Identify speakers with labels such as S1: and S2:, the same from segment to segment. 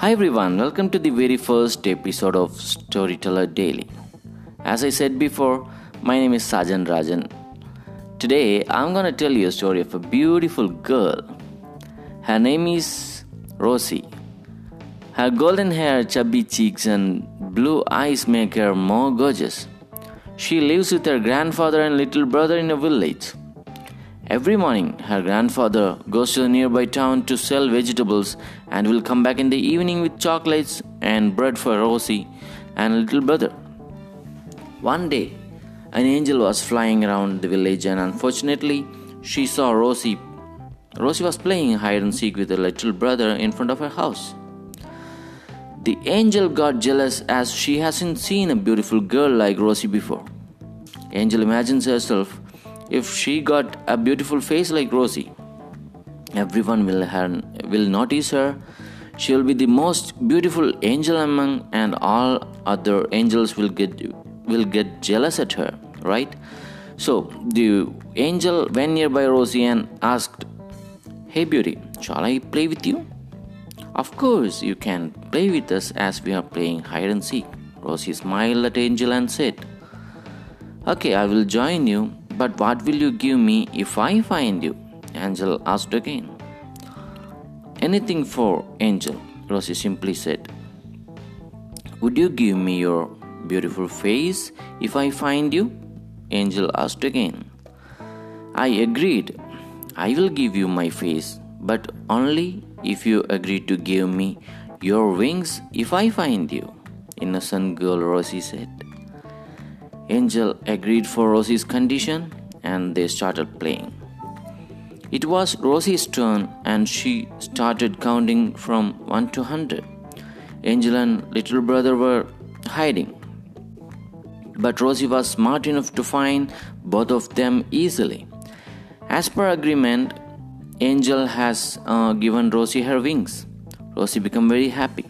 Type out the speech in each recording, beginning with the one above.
S1: Hi everyone, welcome to the very first episode of Storyteller Daily. As I said before, my name is Sajan Rajan. Today I'm gonna tell you a story of a beautiful girl. Her name is Rosie. Her golden hair, chubby cheeks, and blue eyes make her more gorgeous. She lives with her grandfather and little brother in a village. Every morning, her grandfather goes to the nearby town to sell vegetables and will come back in the evening with chocolates and bread for Rosie and little brother. One day, an angel was flying around the village and unfortunately, she saw Rosie. Rosie was playing hide and seek with her little brother in front of her house. The angel got jealous as she hasn't seen a beautiful girl like Rosie before. Angel imagines herself if she got a beautiful face like Rosie. Everyone will, her, will notice her. She will be the most beautiful angel among, and all other angels will get will get jealous at her, right? So the angel went nearby Rosie and asked, "Hey, beauty, shall I play with you?" Of course, you can play with us as we are playing hide and seek. Rosie smiled at Angel and said, Okay, I will join you, but what will you give me if I find you? Angel asked again. Anything for Angel, Rosie simply said. Would you give me your beautiful face if I find you? Angel asked again. I agreed. I will give you my face, but only if you agree to give me your wings if I find you, innocent girl Rosie said. Angel agreed for Rosie's condition and they started playing. It was Rosie's turn and she started counting from 1 to 100. Angel and little brother were hiding. But Rosie was smart enough to find both of them easily. As per agreement, Angel has uh, given Rosie her wings. Rosie became very happy.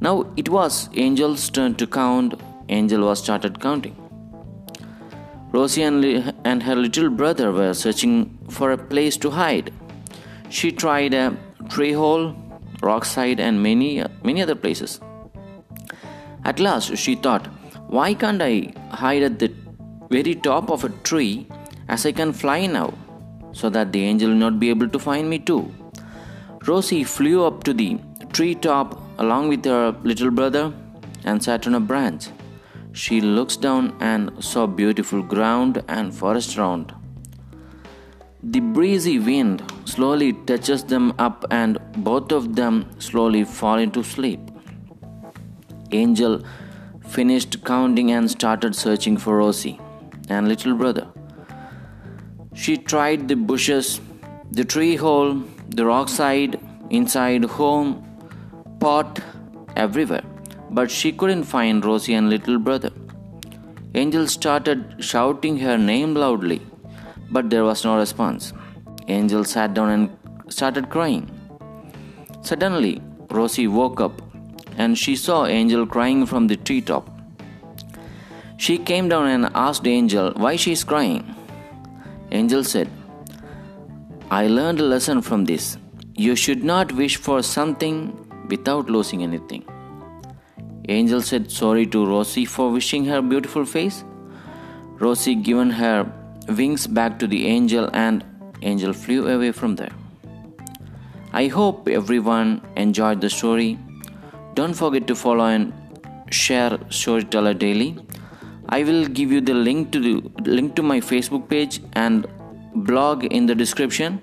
S1: Now it was Angel's turn to count. Angel was started counting. Rosie and, and her little brother were searching for a place to hide. She tried a tree hole, rockside, and many many other places. At last, she thought, "Why can't I hide at the very top of a tree, as I can fly now?" so that the angel will not be able to find me too. Rosie flew up to the tree top along with her little brother and sat on a branch. She looks down and saw beautiful ground and forest round. The breezy wind slowly touches them up and both of them slowly fall into sleep. Angel finished counting and started searching for Rosie and little brother. She tried the bushes, the tree hole, the rock side, inside home, pot, everywhere, but she couldn't find Rosie and little brother. Angel started shouting her name loudly, but there was no response. Angel sat down and started crying. Suddenly, Rosie woke up and she saw Angel crying from the treetop. She came down and asked Angel why she is crying. Angel said, I learned a lesson from this. You should not wish for something without losing anything. Angel said sorry to Rosie for wishing her beautiful face. Rosie given her wings back to the angel and angel flew away from there. I hope everyone enjoyed the story. Don't forget to follow and share Storyteller Daily. I will give you the link to the link to my Facebook page and blog in the description.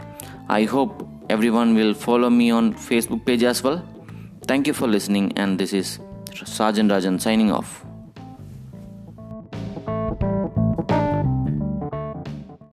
S1: I hope everyone will follow me on Facebook page as well. Thank you for listening and this is Sajan Rajan signing off.